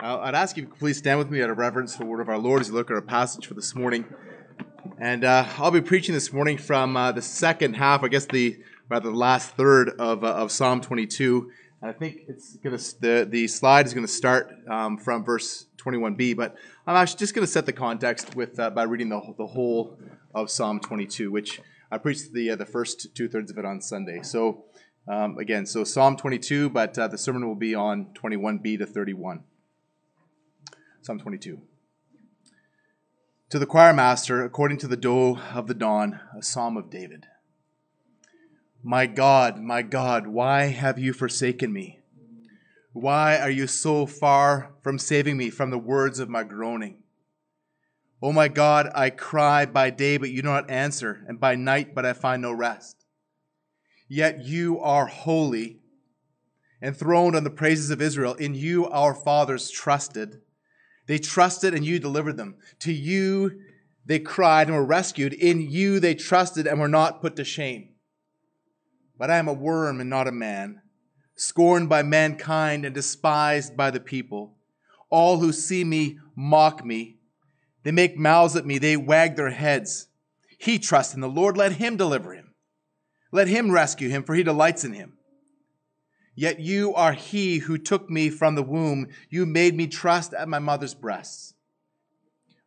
I'd ask you please stand with me out of reverence for the word of our Lord as you look at our passage for this morning. And uh, I'll be preaching this morning from uh, the second half, I guess the rather the last third of, uh, of Psalm 22. And I think it's gonna the the slide is going to start um, from verse 21b, but I'm actually just going to set the context with uh, by reading the the whole of Psalm 22, which I preached the uh, the first two thirds of it on Sunday. So. Um, again, so Psalm 22, but the sermon will be on 21b to 31. Psalm 22. To the choir master, according to the doe of the dawn, a psalm of David. My God, my God, why have you forsaken me? Why are you so far from saving me from the words of my groaning? O oh my God, I cry by day, but you do not answer, and by night, but I find no rest. Yet you are holy, enthroned on the praises of Israel. In you our fathers trusted. They trusted and you delivered them. To you they cried and were rescued. In you they trusted and were not put to shame. But I am a worm and not a man, scorned by mankind and despised by the people. All who see me mock me. They make mouths at me. They wag their heads. He trusts in the Lord. Let him deliver him. Let him rescue him, for he delights in him. Yet you are he who took me from the womb. You made me trust at my mother's breasts.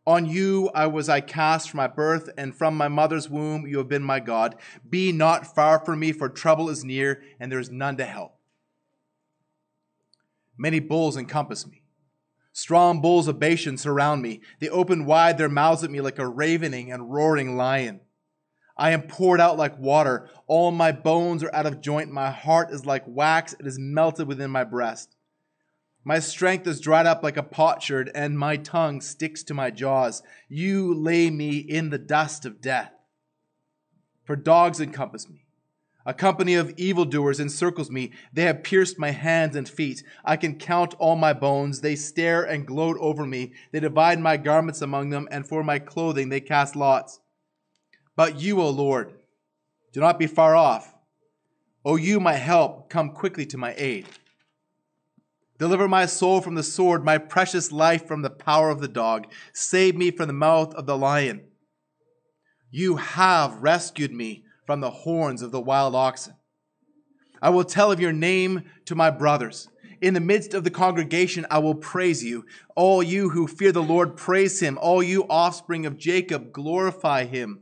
On you I was I cast from my birth, and from my mother's womb you have been my God. Be not far from me, for trouble is near, and there is none to help. Many bulls encompass me. Strong bulls of Bashan surround me. They open wide their mouths at me like a ravening and roaring lion. I am poured out like water. All my bones are out of joint. My heart is like wax. It is melted within my breast. My strength is dried up like a potsherd, and my tongue sticks to my jaws. You lay me in the dust of death. For dogs encompass me. A company of evildoers encircles me. They have pierced my hands and feet. I can count all my bones. They stare and gloat over me. They divide my garments among them, and for my clothing they cast lots. But you, O Lord, do not be far off. O you, my help, come quickly to my aid. Deliver my soul from the sword, my precious life from the power of the dog. Save me from the mouth of the lion. You have rescued me from the horns of the wild oxen. I will tell of your name to my brothers. In the midst of the congregation, I will praise you. All you who fear the Lord, praise him. All you offspring of Jacob, glorify him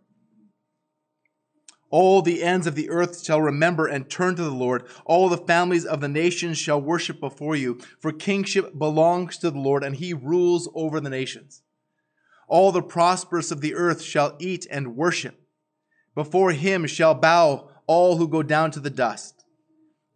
All the ends of the earth shall remember and turn to the Lord. All the families of the nations shall worship before you. For kingship belongs to the Lord, and he rules over the nations. All the prosperous of the earth shall eat and worship. Before him shall bow all who go down to the dust.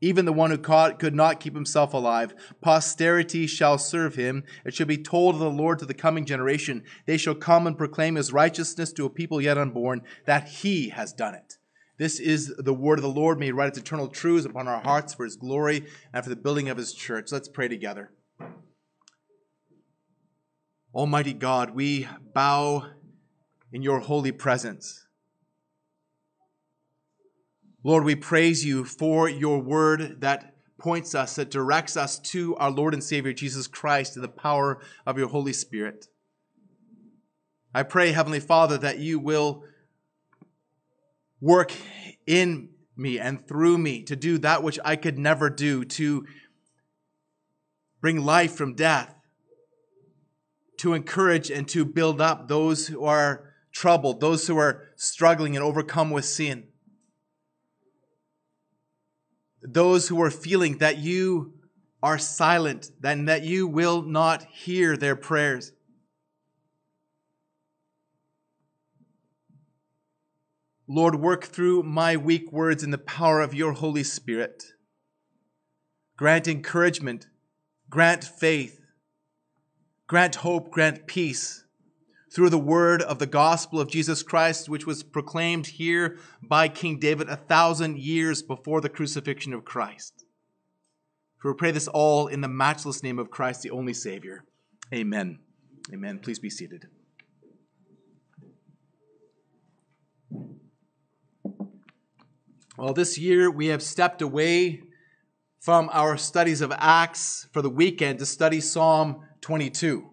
Even the one who caught could not keep himself alive. Posterity shall serve him. It shall be told of the Lord to the coming generation. They shall come and proclaim his righteousness to a people yet unborn, that he has done it. This is the word of the Lord. May he write its eternal truths upon our hearts for his glory and for the building of his church. Let's pray together. Almighty God, we bow in your holy presence. Lord, we praise you for your word that points us, that directs us to our Lord and Savior Jesus Christ in the power of your Holy Spirit. I pray, Heavenly Father, that you will work in me and through me to do that which I could never do, to bring life from death, to encourage and to build up those who are troubled, those who are struggling and overcome with sin, those who are feeling that you are silent, and that you will not hear their prayers. Lord, work through my weak words in the power of your Holy Spirit. Grant encouragement, grant faith, grant hope, grant peace through the word of the gospel of Jesus Christ, which was proclaimed here by King David a thousand years before the crucifixion of Christ. For we pray this all in the matchless name of Christ, the only Savior. Amen. Amen. Please be seated. Well, this year we have stepped away from our studies of Acts for the weekend to study Psalm 22.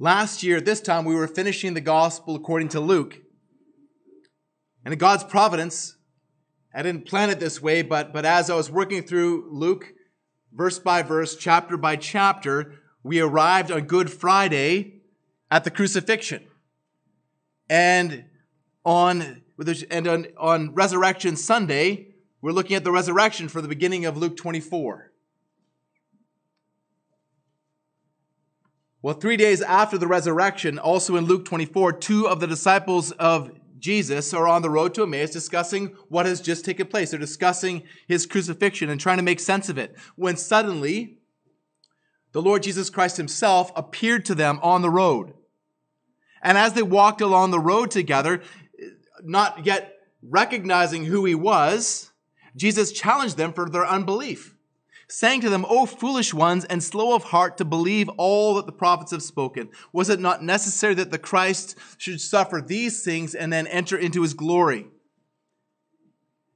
Last year, this time, we were finishing the gospel according to Luke. And in God's providence, I didn't plan it this way, but, but as I was working through Luke, verse by verse, chapter by chapter, we arrived on Good Friday at the crucifixion. And on and on, on Resurrection Sunday, we're looking at the resurrection for the beginning of Luke 24. Well, three days after the resurrection, also in Luke 24, two of the disciples of Jesus are on the road to Emmaus discussing what has just taken place. They're discussing his crucifixion and trying to make sense of it. When suddenly, the Lord Jesus Christ himself appeared to them on the road. And as they walked along the road together, not yet recognizing who he was, Jesus challenged them for their unbelief, saying to them, O foolish ones and slow of heart to believe all that the prophets have spoken. Was it not necessary that the Christ should suffer these things and then enter into his glory?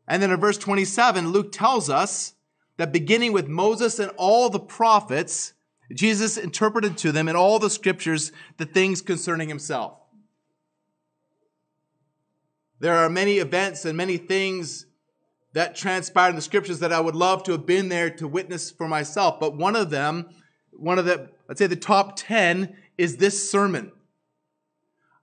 And then in verse 27, Luke tells us that beginning with Moses and all the prophets, Jesus interpreted to them in all the scriptures the things concerning himself. There are many events and many things that transpired in the scriptures that I would love to have been there to witness for myself. But one of them, one of the, let's say the top 10 is this sermon.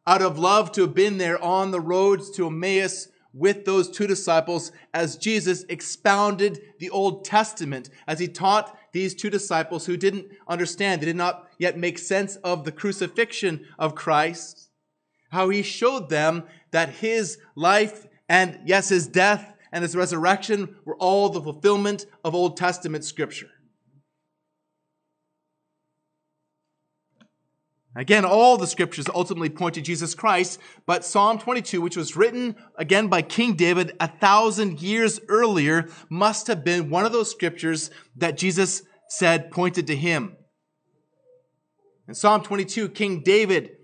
Out of love to have been there on the roads to Emmaus with those two disciples as Jesus expounded the Old Testament, as he taught these two disciples who didn't understand, they did not yet make sense of the crucifixion of Christ, how he showed them that his life and, yes, his death and his resurrection were all the fulfillment of Old Testament scripture. Again, all the scriptures ultimately point to Jesus Christ, but Psalm 22, which was written again by King David a thousand years earlier, must have been one of those scriptures that Jesus said pointed to him. In Psalm 22, King David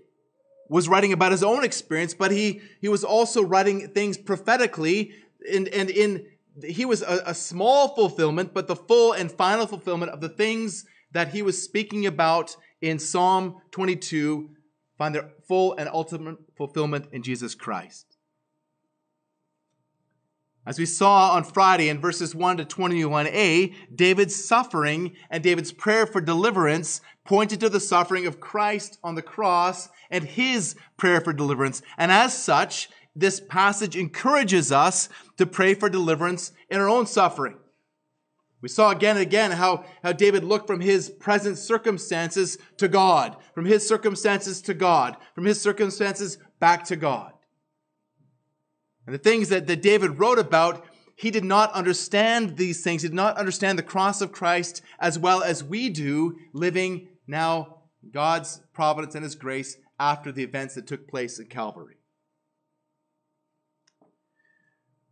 was writing about his own experience, but he, he was also writing things prophetically and, and in he was a, a small fulfillment, but the full and final fulfillment of the things that he was speaking about in Psalm 22 find their full and ultimate fulfillment in Jesus Christ. As we saw on Friday in verses 1 to 21a, David's suffering and David's prayer for deliverance pointed to the suffering of Christ on the cross and his prayer for deliverance. And as such, this passage encourages us to pray for deliverance in our own suffering. We saw again and again how, how David looked from his present circumstances to God, from his circumstances to God, from his circumstances back to God. And the things that, that David wrote about, he did not understand these things, he did not understand the cross of Christ as well as we do, living now God's providence and his grace after the events that took place at Calvary.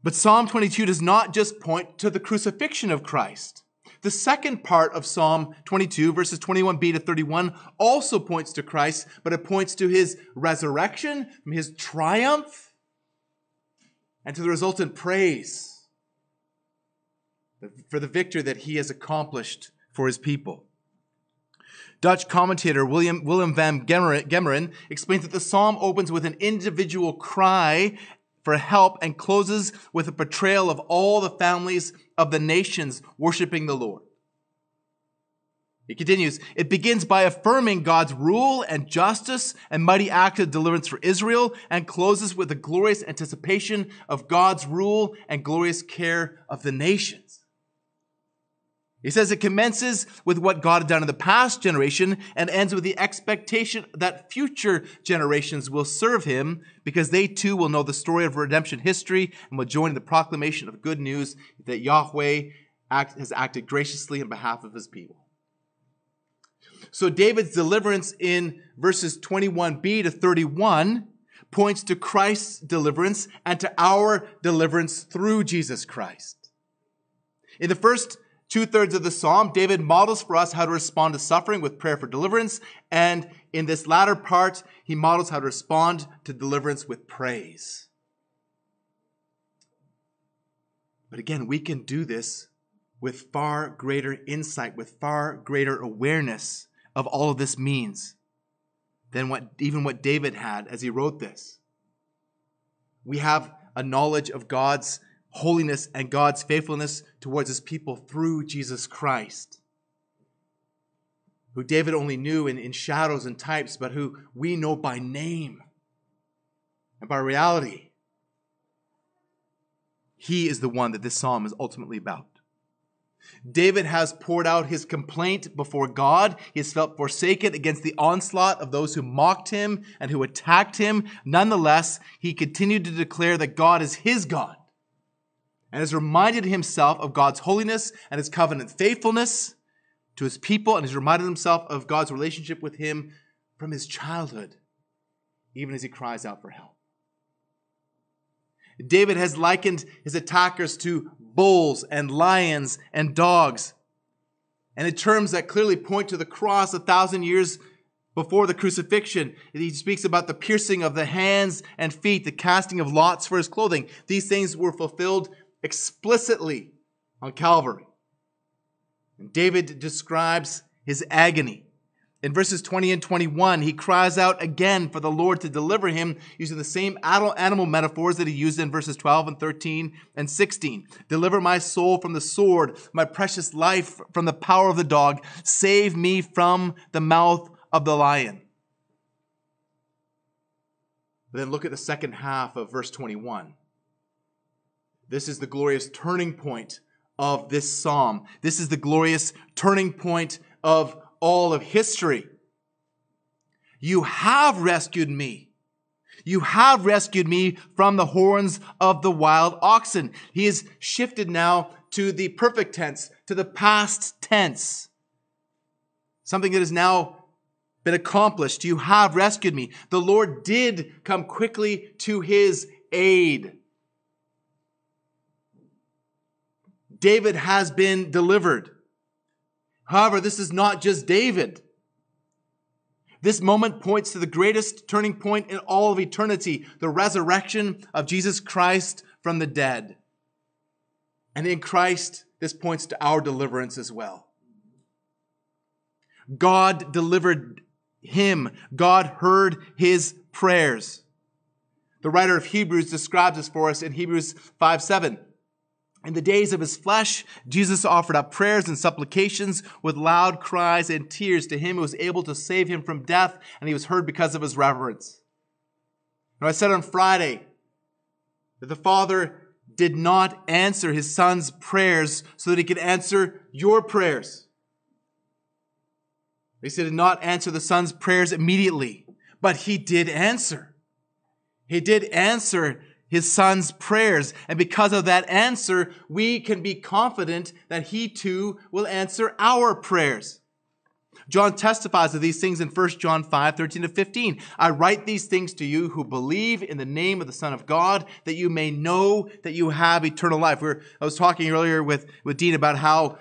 But Psalm 22 does not just point to the crucifixion of Christ. The second part of Psalm 22, verses 21b to 31, also points to Christ, but it points to his resurrection, his triumph, and to the resultant praise for the victory that he has accomplished for his people. Dutch commentator William, William VanGemeren explains that the psalm opens with an individual cry for help and closes with a portrayal of all the families of the nations worshiping the Lord. He continues, it begins by affirming God's rule and justice and mighty act of deliverance for Israel and closes with a glorious anticipation of God's rule and glorious care of the nations. He says it commences with what God had done in the past generation and ends with the expectation that future generations will serve him because they too will know the story of redemption history and will join in the proclamation of good news that Yahweh act, has acted graciously on behalf of his people. So David's deliverance in verses 21b to 31 points to Christ's deliverance and to our deliverance through Jesus Christ. In the first two thirds of the psalm, David models for us how to respond to suffering with prayer for deliverance. And in this latter part, he models how to respond to deliverance with praise. But again, we can do this with far greater insight, with far greater awareness of all of this means than what even what David had as he wrote this. We have a knowledge of God's holiness and God's faithfulness towards his people through Jesus Christ, who David only knew in, in shadows and types, but who we know by name and by reality. He is the one that this psalm is ultimately about. David has poured out his complaint before God. He has felt forsaken against the onslaught of those who mocked him and who attacked him. Nonetheless, he continued to declare that God is his God and has reminded himself of God's holiness and his covenant faithfulness to his people, and has reminded himself of God's relationship with him from his childhood, even as he cries out for help. David has likened his attackers to bulls and lions and dogs, and in terms that clearly point to the cross a thousand years before the crucifixion. He speaks about the piercing of the hands and feet, the casting of lots for his clothing. These things were fulfilled explicitly on Calvary. And David describes his agony. In verses 20 and 21, he cries out again for the Lord to deliver him using the same animal metaphors that he used in verses 12 and 13 and 16. Deliver my soul from the sword, my precious life from the power of the dog. Save me from the mouth of the lion. Then look at the second half of verse 21. This is the glorious turning point of this psalm. This is the glorious turning point of all of history. You have rescued me. You have rescued me from the horns of the wild oxen. He is shifted now to the perfect tense, to the past tense. Something that has now been accomplished. You have rescued me. The Lord did come quickly to his aid. David has been delivered. However, this is not just David. This moment points to the greatest turning point in all of eternity, the resurrection of Jesus Christ from the dead. And in Christ, this points to our deliverance as well. God delivered him. God heard his prayers. The writer of Hebrews describes this for us in Hebrews 5 7. In the days of his flesh, Jesus offered up prayers and supplications with loud cries and tears to him who was able to save him from death, and he was heard because of his reverence. Now, I said on Friday that the Father did not answer his son's prayers so that he could answer your prayers. He said, did not answer the son's prayers immediately, but he did answer. He did answer his son's prayers. And because of that answer, we can be confident that he too will answer our prayers. John testifies of these things in 1 John 5, 13 to 15. I write these things to you who believe in the name of the Son of God, that you may know that you have eternal life. We're, I was talking earlier with, with Dean about how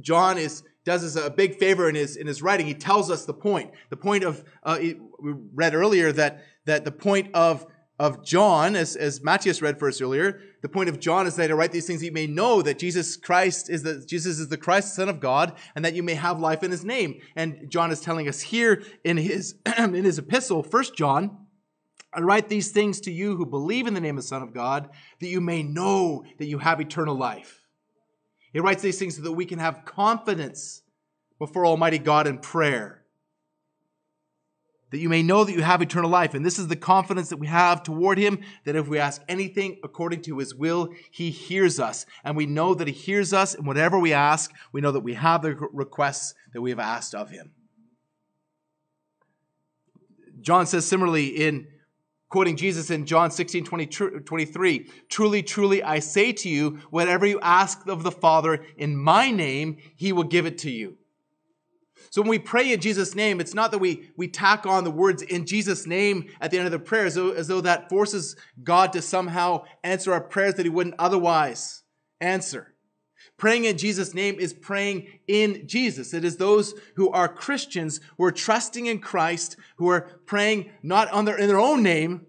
John is, does us a big favor in his, in his writing. He tells us the point. The point of, uh, we read earlier that, that the point of of John, as, as Matthias read for us earlier, the point of John is that to write these things, you may know that Jesus Christ is the, Jesus is the Christ, Son of God, and that you may have life in his name. And John is telling us here in his, in his epistle, First John, I write these things to you who believe in the name of the Son of God, that you may know that you have eternal life. He writes these things so that we can have confidence before Almighty God in prayer that you may know that you have eternal life. And this is the confidence that we have toward him, that if we ask anything according to his will, he hears us. And we know that he hears us, and whatever we ask, we know that we have the requests that we have asked of him. John says similarly in quoting Jesus in John 16, 20, 23, Truly, truly, I say to you, whatever you ask of the Father in my name, he will give it to you. So when we pray in Jesus' name, it's not that we, we tack on the words in Jesus' name at the end of the prayer as though, as though that forces God to somehow answer our prayers that he wouldn't otherwise answer. Praying in Jesus' name is praying in Jesus. It is those who are Christians, who are trusting in Christ, who are praying not on their, in their own name,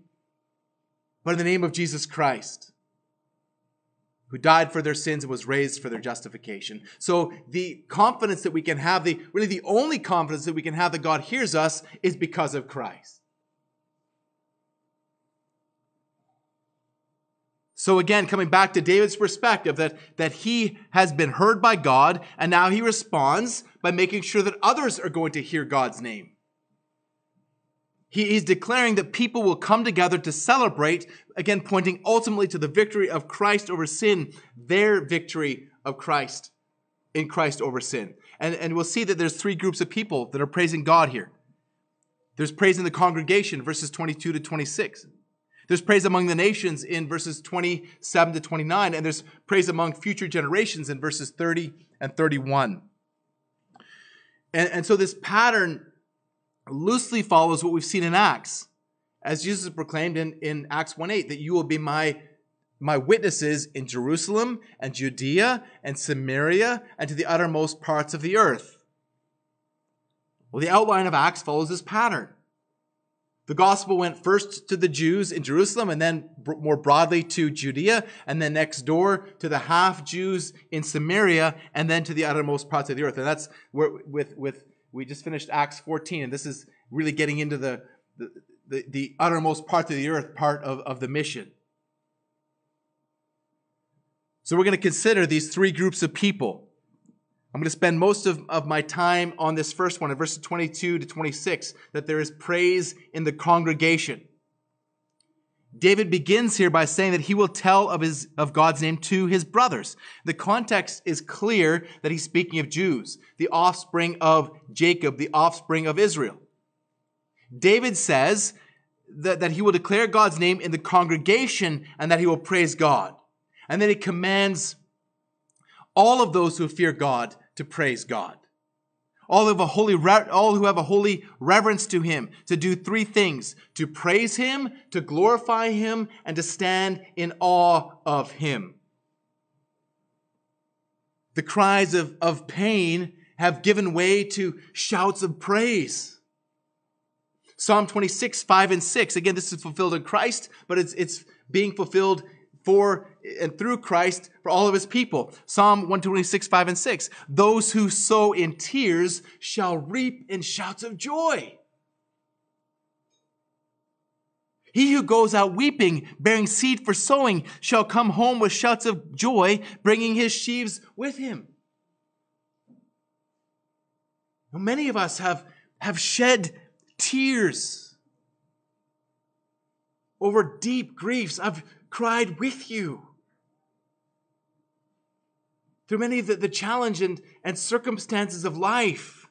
but in the name of Jesus Christ, who died for their sins and was raised for their justification. So the confidence that we can have, the really the only confidence that we can have that God hears us is because of Christ. So again, coming back to David's perspective that, that he has been heard by God and now he responds by making sure that others are going to hear God's name. He is declaring that people will come together to celebrate, again, pointing ultimately to the victory of Christ over sin, their victory of Christ in Christ over sin. And, and we'll see that there's three groups of people that are praising God here. There's praise in the congregation, verses 22 to 26. There's praise among the nations in verses 27 to 29, and there's praise among future generations in verses 30 and 31. And, and so this pattern loosely follows what we've seen in Acts, as Jesus proclaimed in, in Acts 1 8, that you will be my, my witnesses in Jerusalem and Judea and Samaria and to the uttermost parts of the earth. Well, the outline of Acts follows this pattern. The gospel went first to the Jews in Jerusalem and then more broadly to Judea and then next door to the half Jews in Samaria and then to the uttermost parts of the earth. And that's where with, with, we just finished Acts 14 and this is really getting into the, the, the, the uttermost part of the earth part of, of the mission. So we're going to consider these three groups of people. I'm going to spend most of, of my time on this first one in verses 22 to 26, that there is praise in the congregation. David begins here by saying that he will tell of his, of God's name to his brothers. The context is clear that he's speaking of Jews, the offspring of Jacob, the offspring of Israel. David says that, that he will declare God's name in the congregation and that he will praise God. And then he commands all of those who fear God to praise God. All who have a holy, all who have a holy reverence to Him, to do three things: to praise Him, to glorify Him, and to stand in awe of Him. The cries of, of pain have given way to shouts of praise. Psalm 26, 5 and 6. Again, this is fulfilled in Christ, but it's, it's being fulfilled for and through Christ for all of his people. Psalm 126, 5 and 6. Those who sow in tears shall reap in shouts of joy. He who goes out weeping, bearing seed for sowing, shall come home with shouts of joy, bringing his sheaves with him. Many of us have, have shed tears over deep griefs. I've cried with you. Through many of the, the challenge and, and circumstances of life.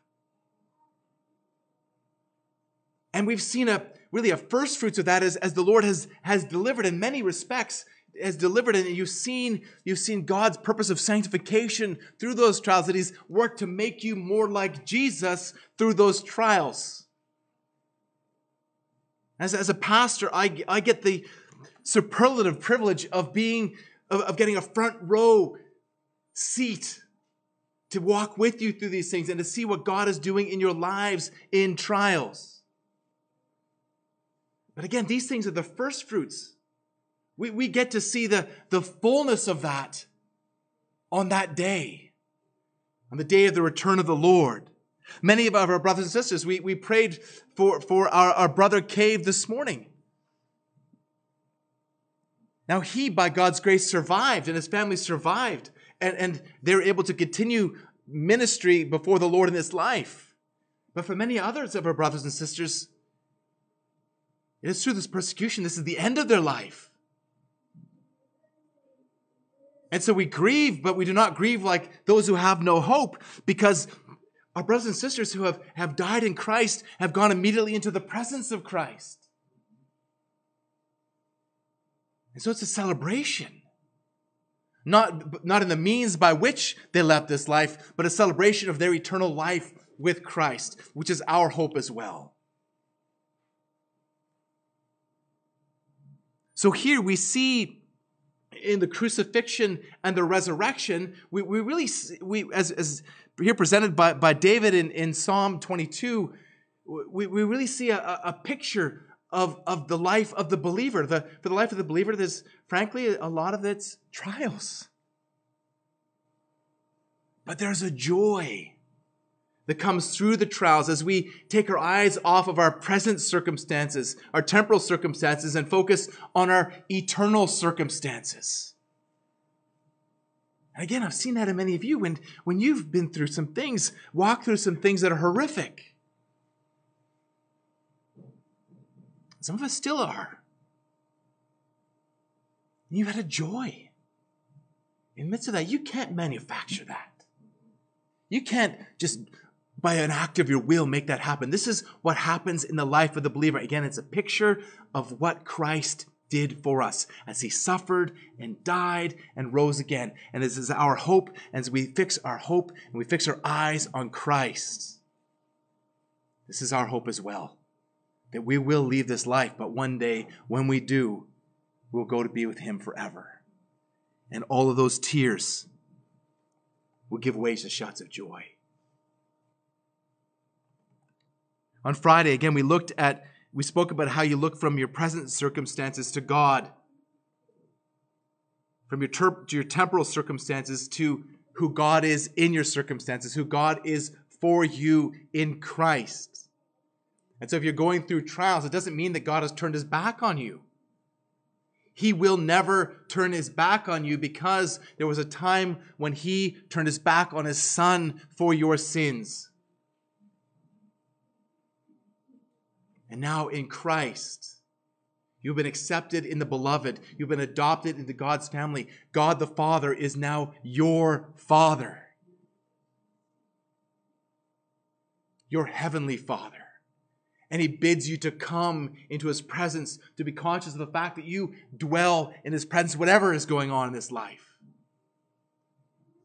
And we've seen a really a first fruits of that as, as the Lord has, has delivered in many respects, has delivered, and you've seen, you've seen God's purpose of sanctification through those trials, that He's worked to make you more like Jesus through those trials. As, as a pastor, I, I get the, superlative privilege of being, of, of getting a front row seat to walk with you through these things and to see what God is doing in your lives in trials. But again, these things are the first fruits. We, we get to see the, the fullness of that on that day, on the day of the return of the Lord. Many of our brothers and sisters, we, we prayed for, for our, our brother Cave this morning. Now, he, by God's grace, survived and his family survived, and, and they're able to continue ministry before the Lord in this life. But for many others of our brothers and sisters, it is through this persecution, this is the end of their life. And so we grieve, but we do not grieve like those who have no hope, because our brothers and sisters who have, have died in Christ have gone immediately into the presence of Christ. And so it's a celebration. Not, not in the means by which they left this life, but a celebration of their eternal life with Christ, which is our hope as well. So here we see in the crucifixion and the resurrection, we, we really, we, as, as here presented by, by David in, in Psalm 22, we, we really see a, a picture of, of the life of the believer. The, for the life of the believer, there's frankly a lot of its trials. But there's a joy that comes through the trials as we take our eyes off of our present circumstances, our temporal circumstances, and focus on our eternal circumstances. And again, I've seen that in many of you when, when you've been through some things, walked through some things that are horrific. Some of us still are. And you've had a joy. In the midst of that, you can't manufacture that. You can't just by an act of your will make that happen. This is what happens in the life of the believer. Again, it's a picture of what Christ did for us as he suffered and died and rose again. And this is our hope as we fix our hope and we fix our eyes on Christ. This is our hope as well that we will leave this life, but one day when we do, we'll go to be with him forever. And all of those tears will give way to shouts of joy. On Friday, again, we looked at, we spoke about how you look from your present circumstances to God, from your, ter- to your temporal circumstances to who God is in your circumstances, who God is for you in Christ. And so if you're going through trials, it doesn't mean that God has turned his back on you. He will never turn his back on you because there was a time when he turned his back on his son for your sins. And now in Christ, you've been accepted in the beloved. You've been adopted into God's family. God the Father is now your Father, your heavenly Father. And he bids you to come into his presence, to be conscious of the fact that you dwell in his presence, whatever is going on in this life.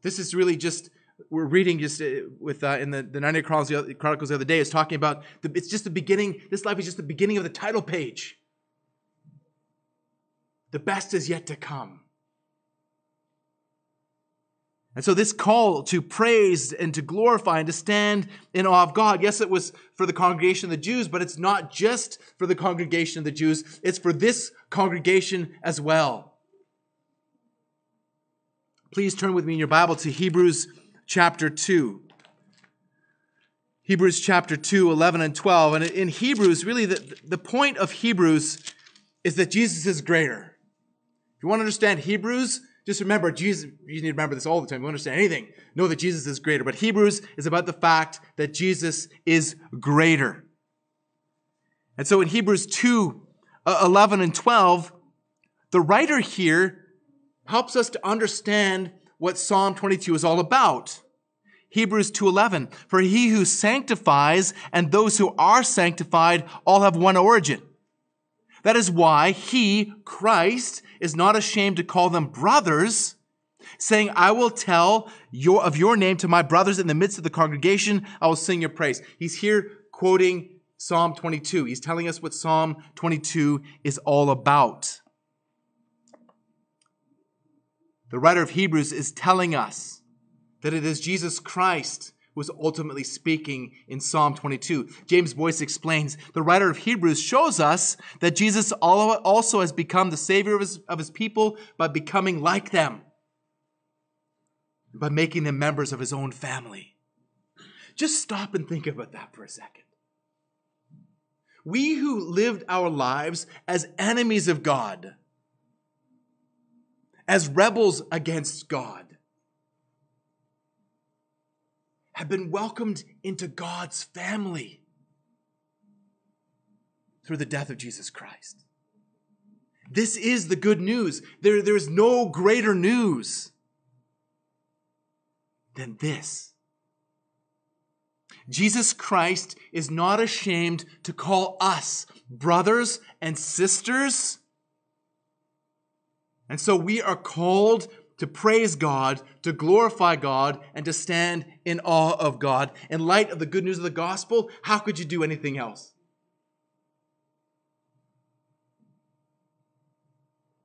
This is really just we're reading just uh, with uh, in the, the Narnia Chronicles, Chronicles the other day is talking about the, it's just the beginning. This life is just the beginning of the title page. The best is yet to come. And so, this call to praise and to glorify and to stand in awe of God, yes, it was for the congregation of the Jews, but it's not just for the congregation of the Jews, it's for this congregation as well. Please turn with me in your Bible to Hebrews chapter 2. Hebrews chapter 2, 11 and 12. And in Hebrews, really, the, the point of Hebrews is that Jesus is greater. If you want to understand Hebrews, just remember Jesus, you need to remember this all the time. You understand anything, know that Jesus is greater. But Hebrews is about the fact that Jesus is greater. And so in Hebrews 2, uh, 11 and 12, the writer here helps us to understand what Psalm 22 is all about. Hebrews 2:11 For he who sanctifies and those who are sanctified all have one origin. That is why he, Christ, is not ashamed to call them brothers, saying, I will tell your, of your name to my brothers in the midst of the congregation. I will sing your praise. He's here quoting Psalm 22. He's telling us what Psalm 22 is all about. The writer of Hebrews is telling us that it is Jesus Christ is ultimately speaking in Psalm 22. James Boice explains the writer of Hebrews shows us that Jesus also has become the Savior of his, of his people by becoming like them, by making them members of his own family. Just stop and think about that for a second. We who lived our lives as enemies of God, as rebels against God, have been welcomed into God's family through the death of Jesus Christ. This is the good news. There, there's no greater news than this. Jesus Christ is not ashamed to call us brothers and sisters and so we are called to praise God, to glorify God, and to stand in awe of God. In light of the good news of the gospel, how could you do anything else?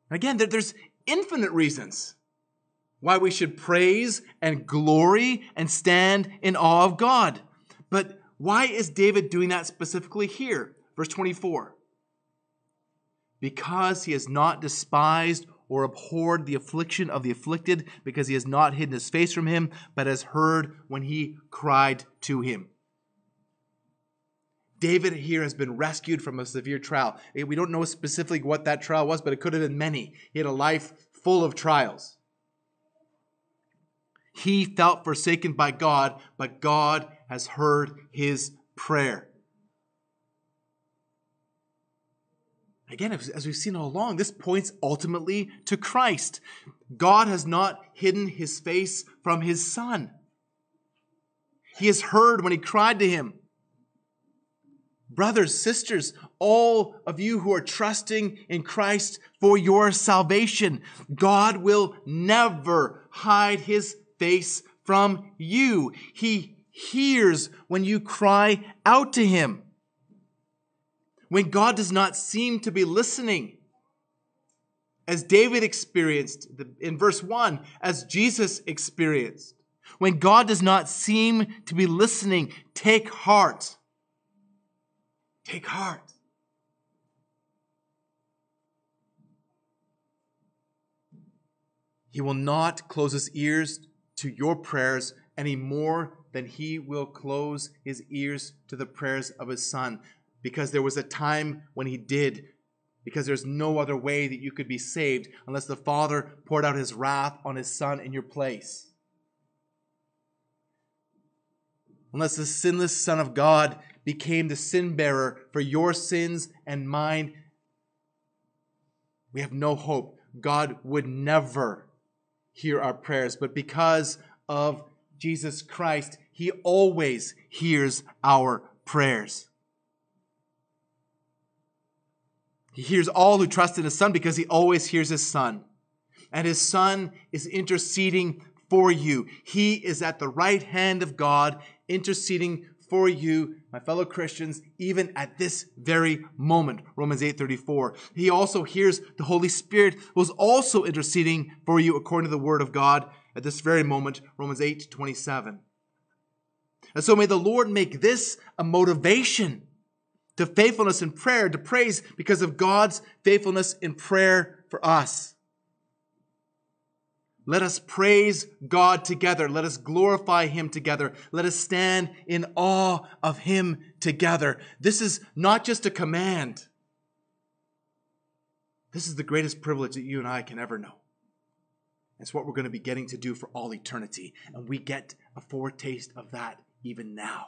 Again, there's infinite reasons why we should praise and glory and stand in awe of God. But why is David doing that specifically here? Verse 24. Because he has not despised or abhorred the affliction of the afflicted, because he has not hidden his face from him, but has heard when he cried to him. David here has been rescued from a severe trial. Eh, we don't know specifically what that trial was, but it could have been many. He had a life full of trials. He felt forsaken by God, but God has heard his prayer. Again, as we've seen all along, this points ultimately to Christ. God has not hidden his face from his Son. He has heard when he cried to him. Brothers, sisters, all of you who are trusting in Christ for your salvation, God will never hide his face from you. He hears when you cry out to him. When God does not seem to be listening, as David experienced in verse 1, as Jesus experienced. When God does not seem to be listening, take heart. Take heart. He will not close his ears to your prayers any more than he will close his ears to the prayers of his son. Because there was a time when he did, because there's no other way that you could be saved unless the Father poured out his wrath on his son in your place. Unless the sinless Son of God became the sin bearer for your sins and mine, we have no hope. God would never hear our prayers, but because of Jesus Christ, He always hears our prayers. He hears all who trust in His Son because He always hears His Son. And His Son is interceding for you. He is at the right hand of God, interceding for you, my fellow Christians, even at this very moment. Romans 8:34. He also hears the Holy Spirit was also interceding for you according to the word of God at this very moment. Romans 8:27. And so may the Lord make this a motivation to faithfulness in prayer, to praise because of God's faithfulness in prayer for us. Let us praise God together. Let us glorify Him together. Let us stand in awe of Him together. This is not just a command. This is the greatest privilege that you and I can ever know. It's what we're going to be getting to do for all eternity. And we get a foretaste of that even now.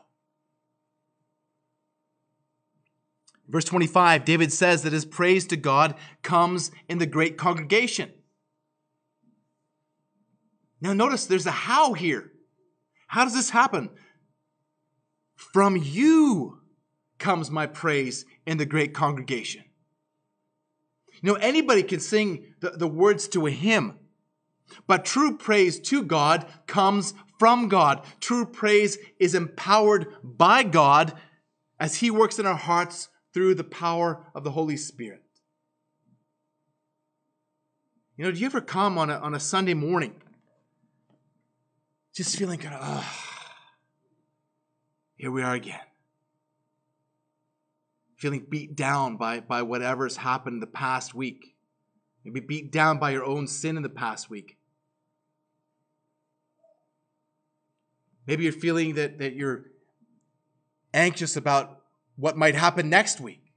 Verse 25, David says that his praise to God comes in the great congregation. Now, notice there's a how here. How does this happen? From you comes my praise in the great congregation. You know, anybody can sing the, the words to a hymn, but true praise to God comes from God. True praise is empowered by God as He works in our hearts through the power of the Holy Spirit. You know, do you ever come on a, on a Sunday morning just feeling kind of, ah, here we are again. Feeling beat down by, by whatever's happened the past week. Maybe beat down by your own sin in the past week. Maybe you're feeling that, that you're anxious about what might happen next week.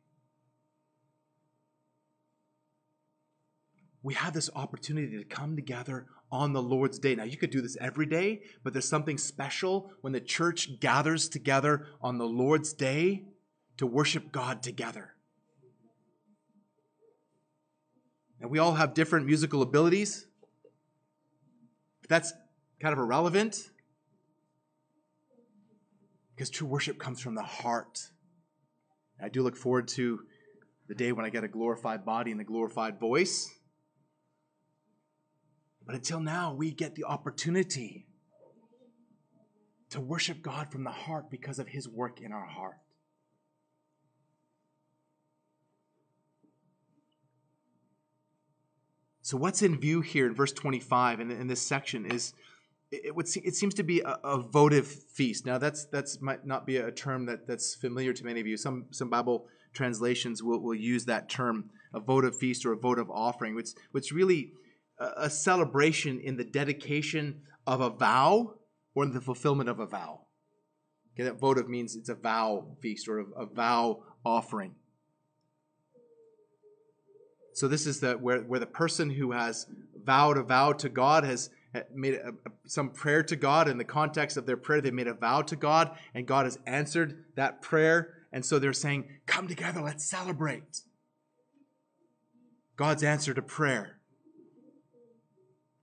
We have this opportunity to come together on the Lord's day. Now, you could do this every day, but there's something special when the church gathers together on the Lord's day to worship God together. And we all have different musical abilities. That's kind of irrelevant because true worship comes from the heart. I do look forward to the day when I get a glorified body and a glorified voice. But until now, we get the opportunity to worship God from the heart because of his work in our heart. So, what's in view here in verse 25 in, in this section is it, would it seems to be a, a, votive feast. Now, that's that's might not be a term that, that's familiar to many of you. Some some Bible translations will, will use that term, a votive feast or a votive offering, which which really a, a celebration in the dedication of a vow or in the fulfillment of a vow. Okay, that votive means it's a vow feast or a, a vow offering. So this is the where, where the person who has vowed a vow to God has made a, some prayer to God. In the context of their prayer, they made a vow to God, and God has answered that prayer. And so they're saying, Come together, let's celebrate. God's answer to prayer.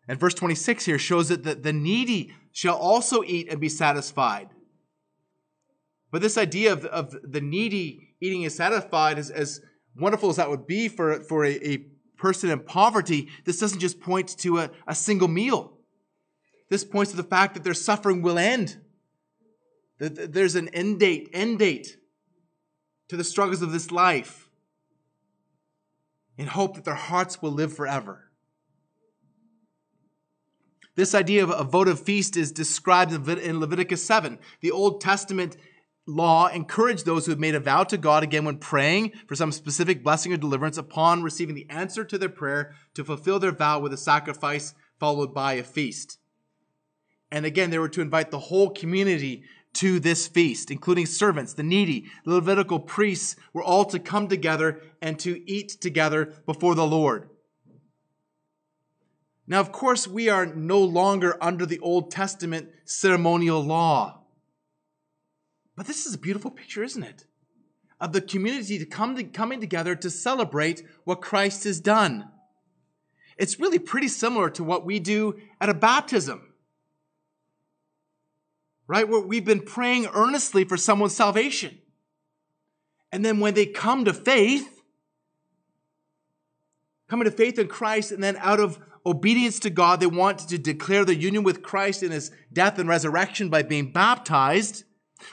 And verse 26 here shows that the, the needy shall also eat and be satisfied. But this idea of, of the needy eating and satisfied, is, as wonderful as that would be for, for a, a person in poverty, this doesn't just point to a, a single meal. This points to the fact that their suffering will end. That there's an end date, end date to the struggles of this life in hope that their hearts will live forever. This idea of a votive feast is described in Leviticus 7. The Old Testament law encouraged those who had made a vow to God again when praying for some specific blessing or deliverance upon receiving the answer to their prayer to fulfill their vow with a sacrifice followed by a feast. And again, they were to invite the whole community to this feast, including servants, the needy, the Levitical priests were all to come together and to eat together before the Lord. Now, of course, we are no longer under the Old Testament ceremonial law. But this is a beautiful picture, isn't it? Of the community to come to, coming together to celebrate what Christ has done. It's really pretty similar to what we do at a baptism. Right? Where we've been praying earnestly for someone's salvation. And then when they come to faith, coming to faith in Christ, and then out of obedience to God, they want to declare their union with Christ in his death and resurrection by being baptized.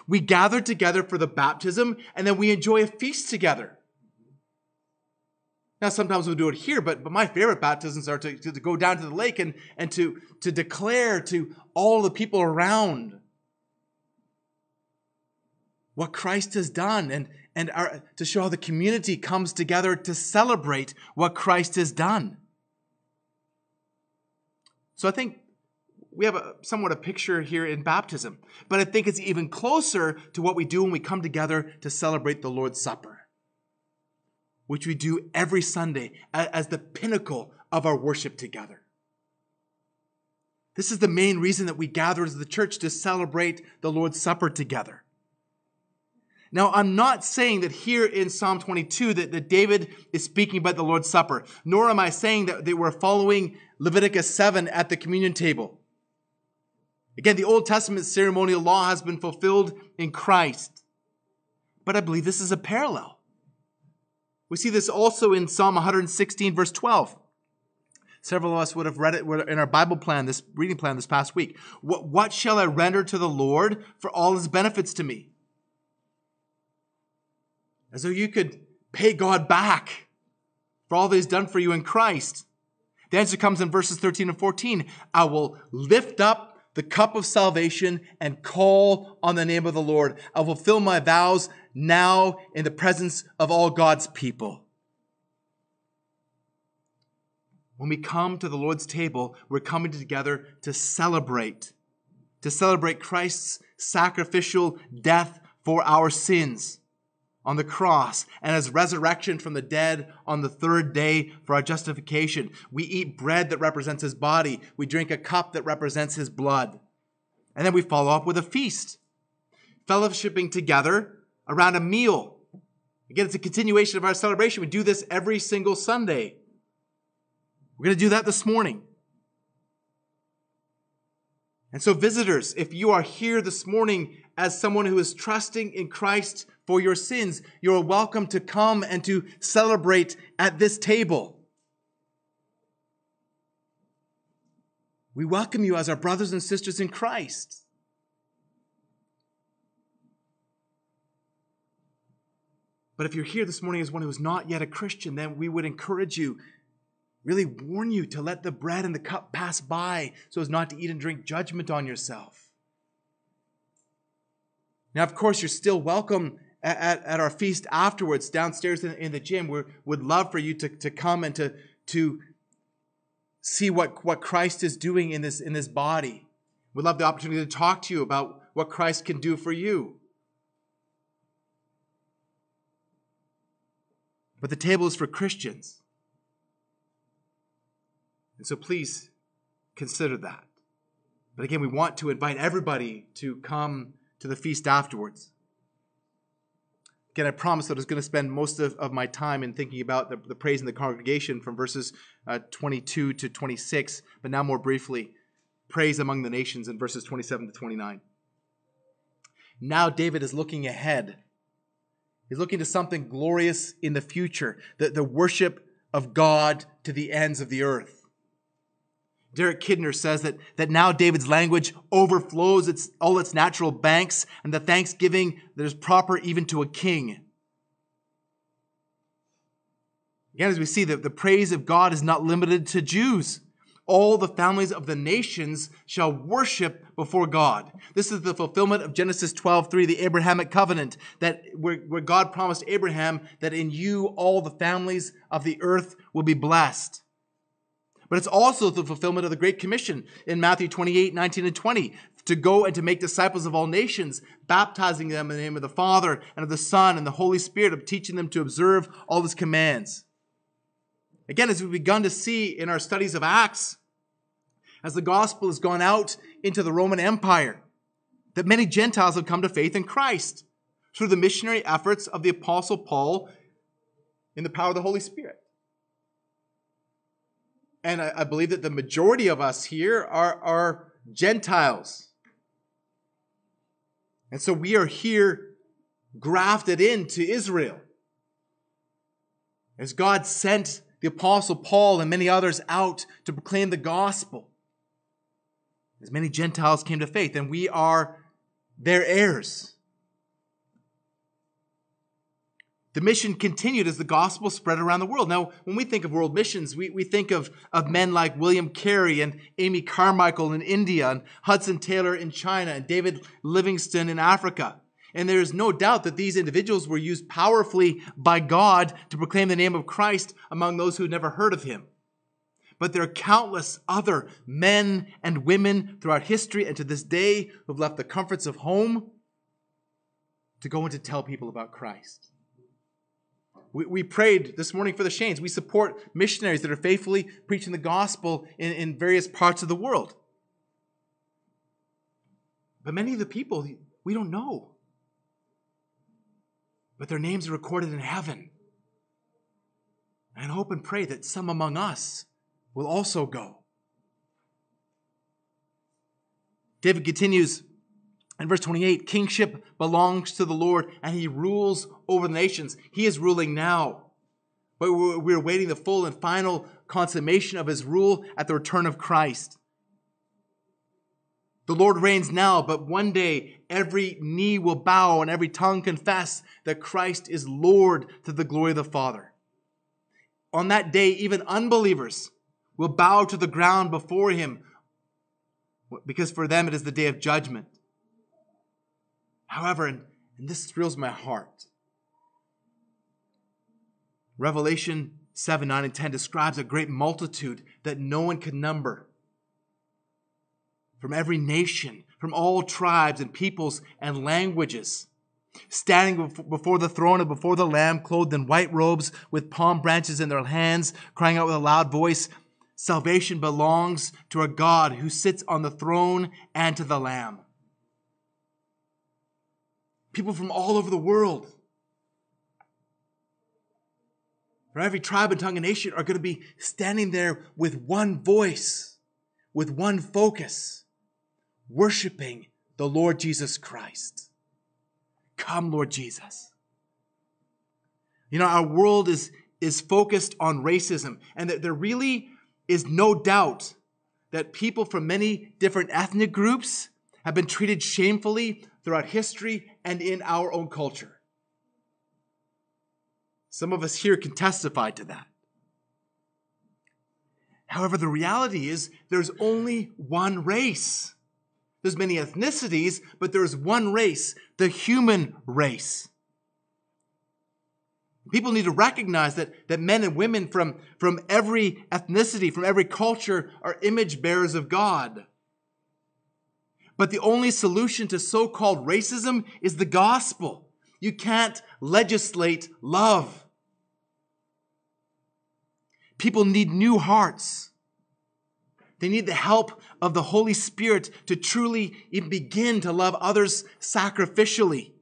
We gather together for the baptism and then we enjoy a feast together. Now, sometimes we'll do it here, but, but my favorite baptisms are to, to, to go down to the lake and, and to, to declare to all the people around what Christ has done and, and our, to show how the community comes together to celebrate what Christ has done. So I think we have a, somewhat a picture here in baptism, but I think it's even closer to what we do when we come together to celebrate the Lord's Supper, which we do every Sunday as the pinnacle of our worship together. This is the main reason that we gather as the church to celebrate the Lord's Supper together. Now, I'm not saying that here in Psalm 22 that, that David is speaking about the Lord's Supper, nor am I saying that they were following Leviticus 7 at the communion table. Again, the Old Testament ceremonial law has been fulfilled in Christ. But I believe this is a parallel. We see this also in Psalm 116, verse 12. Several of us would have read it in our Bible plan, this reading plan this past week. What, what shall I render to the Lord for all his benefits to me? As though you could pay God back for all that he's done for you in Christ. The answer comes in verses 13 and 14. I will lift up the cup of salvation and call on the name of the Lord. I will fulfill my vows now in the presence of all God's people. When we come to the Lord's table, we're coming together to celebrate, to celebrate Christ's sacrificial death for our sins on the cross and his resurrection from the dead on the third day for our justification. We eat bread that represents his body. We drink a cup that represents his blood. And then we follow up with a feast, fellowshipping together around a meal. Again, it's a continuation of our celebration. We do this every single Sunday. We're going to do that this morning. And so, visitors, if you are here this morning as someone who is trusting in Christ for your sins, you're welcome to come and to celebrate at this table. We welcome you as our brothers and sisters in Christ. But if you're here this morning as one who is not yet a Christian, then we would encourage you, really warn you to let the bread and the cup pass by so as not to eat and drink judgment on yourself. Now, of course, you're still welcome at, at, our feast afterwards downstairs in, in the gym. We would love for you to, to come and to, to see what, what Christ is doing in this, in this body. We'd love the opportunity to talk to you about what Christ can do for you. But the table is for Christians. And so please consider that. But again, we want to invite everybody to come to the feast afterwards. Again, I promised that I was going to spend most of, of my time in thinking about the, the praise in the congregation from verses uh, 22 to 26, but now more briefly, praise among the nations in verses 27 to 29. Now David is looking ahead He's looking to something glorious in the future, the, the worship of God to the ends of the earth. Derek Kidner says that, that now David's language overflows its, all its natural banks and the thanksgiving that is proper even to a king. Again, as we see that the praise of God is not limited to Jews all the families of the nations shall worship before God. This is the fulfillment of Genesis 12, 3, the Abrahamic covenant, that where, where God promised Abraham that in you all the families of the earth will be blessed. But it's also the fulfillment of the Great Commission in Matthew 28, 19 and 20, to go and to make disciples of all nations, baptizing them in the name of the Father and of the Son and the Holy Spirit, of teaching them to observe all his commands. Again, as we've begun to see in our studies of Acts, as the gospel has gone out into the Roman Empire, that many Gentiles have come to faith in Christ through the missionary efforts of the Apostle Paul in the power of the Holy Spirit. And I, I believe that the majority of us here are, are Gentiles. And so we are here grafted into Israel. As God sent the Apostle Paul and many others out to proclaim the gospel as many Gentiles came to faith, and we are their heirs. The mission continued as the gospel spread around the world. Now, when we think of world missions, we, we think of, of men like William Carey and Amy Carmichael in India, and Hudson Taylor in China, and David Livingstone in Africa. And there is no doubt that these individuals were used powerfully by God to proclaim the name of Christ among those who had never heard of him but there are countless other men and women throughout history and to this day who have left the comforts of home to go and to tell people about Christ. We, we prayed this morning for the Shanes. We support missionaries that are faithfully preaching the gospel in, in various parts of the world. But many of the people we don't know. But their names are recorded in heaven. And hope and pray that some among us will also go. David continues in verse 28 Kingship belongs to the Lord, and he rules over the nations. He is ruling now. But we're waiting the full and final consummation of his rule at the return of Christ. The Lord reigns now, but one day every knee will bow and every tongue confess that Christ is Lord to the glory of the Father. On that day, even unbelievers will bow to the ground before him because for them it is the day of judgment. However, and, and this thrills my heart, Revelation 7, 9, and 10 describes a great multitude that no one could number. From every nation, from all tribes and peoples and languages, standing before the throne and before the Lamb, clothed in white robes with palm branches in their hands, crying out with a loud voice, Salvation belongs to our God who sits on the throne and to the Lamb. People from all over the world, from every tribe and tongue and nation, are going to be standing there with one voice, with one focus, worshiping the Lord Jesus Christ. Come, Lord Jesus. You know, our world is, is focused on racism, and that there really is no doubt that people from many different ethnic groups have been treated shamefully throughout history and in our own culture. Some of us here can testify to that. However, the reality is there's only one race. There's many ethnicities, but there's one race, the human race. People need to recognize that, that men and women from, from every ethnicity, from every culture, are image bearers of God. But the only solution to so called racism is the gospel. You can't legislate love. People need new hearts. They need the help of the Holy Spirit to truly begin to love others sacrificially.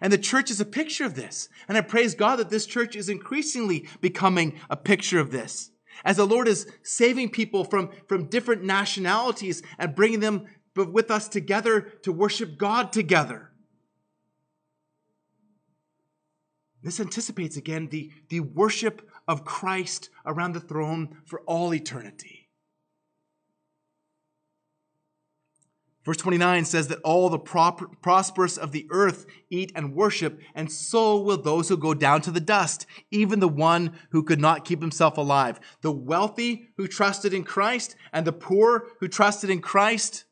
And the church is a picture of this. And I praise God that this church is increasingly becoming a picture of this. As the Lord is saving people from, from different nationalities and bringing them with us together to worship God together. This anticipates again the, the worship of Christ around the throne for all eternity. Verse 29 says that all the prosperous of the earth eat and worship, and so will those who go down to the dust, even the one who could not keep himself alive. The wealthy who trusted in Christ and the poor who trusted in Christ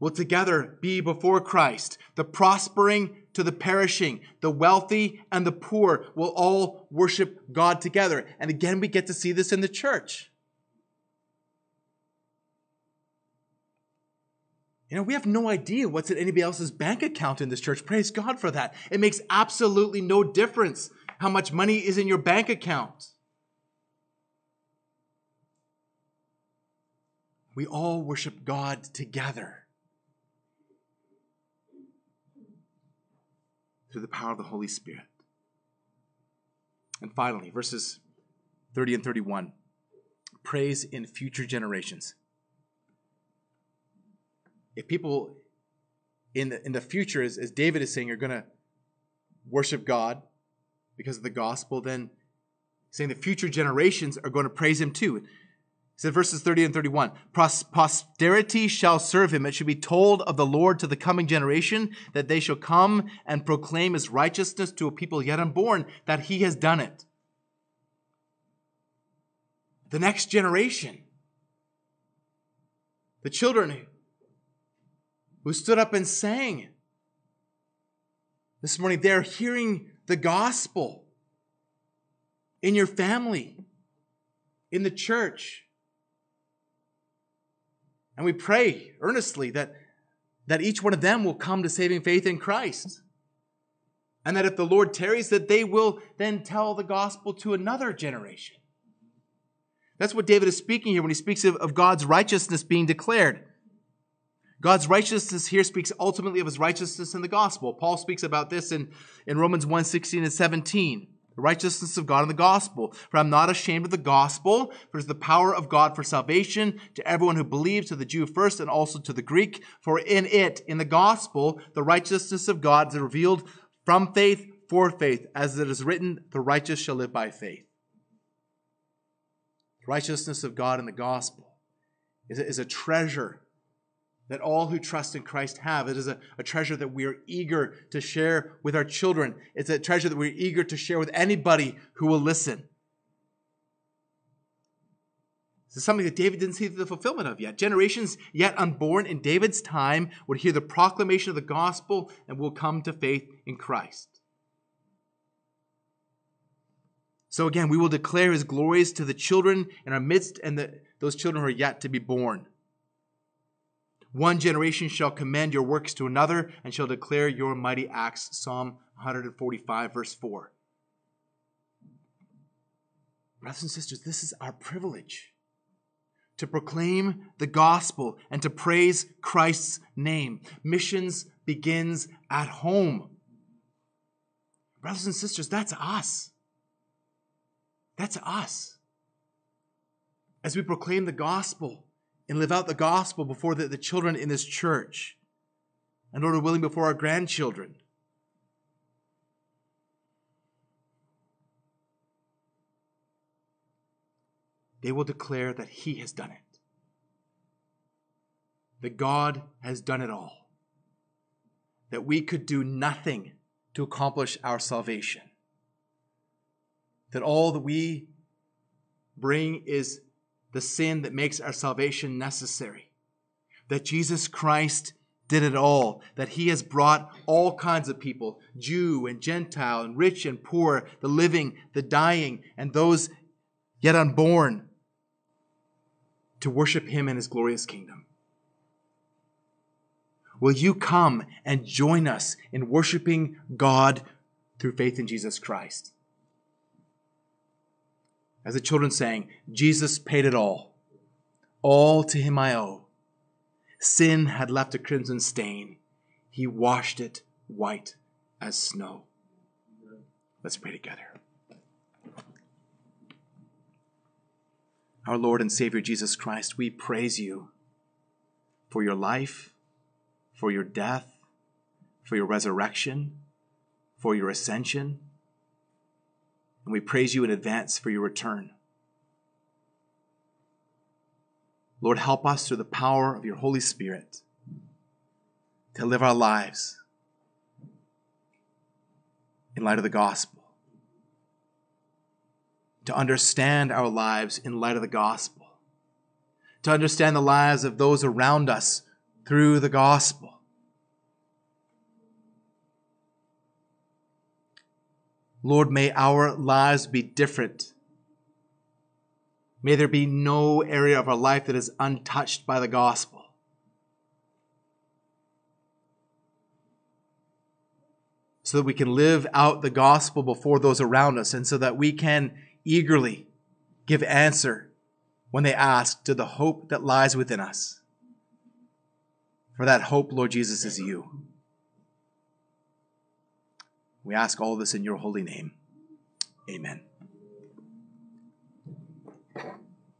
will together be before Christ. The prospering to the perishing, the wealthy and the poor will all worship God together. And again, we get to see this in the church. You know, we have no idea what's in anybody else's bank account in this church. Praise God for that. It makes absolutely no difference how much money is in your bank account. We all worship God together through the power of the Holy Spirit. And finally, verses 30 and 31 praise in future generations if people in the, in the future, as, as David is saying, are going to worship God because of the gospel, then saying the future generations are going to praise him too. Said verses 30 and 31 Posterity shall serve him. It should be told of the Lord to the coming generation that they shall come and proclaim his righteousness to a people yet unborn, that he has done it. The next generation, the children who stood up and sang. This morning, they're hearing the gospel in your family, in the church. And we pray earnestly that, that each one of them will come to saving faith in Christ. And that if the Lord tarries, that they will then tell the gospel to another generation. That's what David is speaking here when he speaks of, of God's righteousness being declared. God's righteousness here speaks ultimately of his righteousness in the gospel. Paul speaks about this in, in Romans 1 16 and 17. The righteousness of God in the gospel. For I'm not ashamed of the gospel, for it is the power of God for salvation to everyone who believes, to the Jew first and also to the Greek. For in it, in the gospel, the righteousness of God is revealed from faith for faith, as it is written, the righteous shall live by faith. The righteousness of God in the gospel is a, is a treasure that all who trust in Christ have. It is a, a, treasure that we are eager to share with our children. It's a treasure that we're eager to share with anybody who will listen. This is something that David didn't see the fulfillment of yet. Generations yet unborn in David's time would hear the proclamation of the gospel and will come to faith in Christ. So again, we will declare his glories to the children in our midst and the, those children who are yet to be born. One generation shall commend your works to another and shall declare your mighty acts. Psalm 145, verse 4. Brothers and sisters, this is our privilege to proclaim the gospel and to praise Christ's name. Missions begins at home. Brothers and sisters, that's us. That's us. As we proclaim the gospel, and live out the gospel before the, the children in this church. And Lord willing, before our grandchildren. they will declare that He has done it. That God has done it all. That we could do nothing to accomplish our salvation. That all that we bring is the sin that makes our salvation necessary. That Jesus Christ did it all, that he has brought all kinds of people, Jew and Gentile, and rich and poor, the living, the dying, and those yet unborn, to worship him in his glorious kingdom. Will you come and join us in worshiping God through faith in Jesus Christ? As the children sang, Jesus paid it all. All to him I owe. Sin had left a crimson stain. He washed it white as snow. Let's pray together. Our Lord and Savior Jesus Christ, we praise you for your life, for your death, for your resurrection, for your ascension. And we praise you in advance for your return. Lord, help us through the power of your Holy Spirit to live our lives in light of the gospel, to understand our lives in light of the gospel, to understand the lives of those around us through the gospel. Lord, may our lives be different May there be no area of our life that is untouched by the gospel. So that we can live out the gospel before those around us, and so that we can eagerly give answer when they ask to the hope that lies within us. For that hope, Lord Jesus, is you. We ask all this in your holy name. Amen.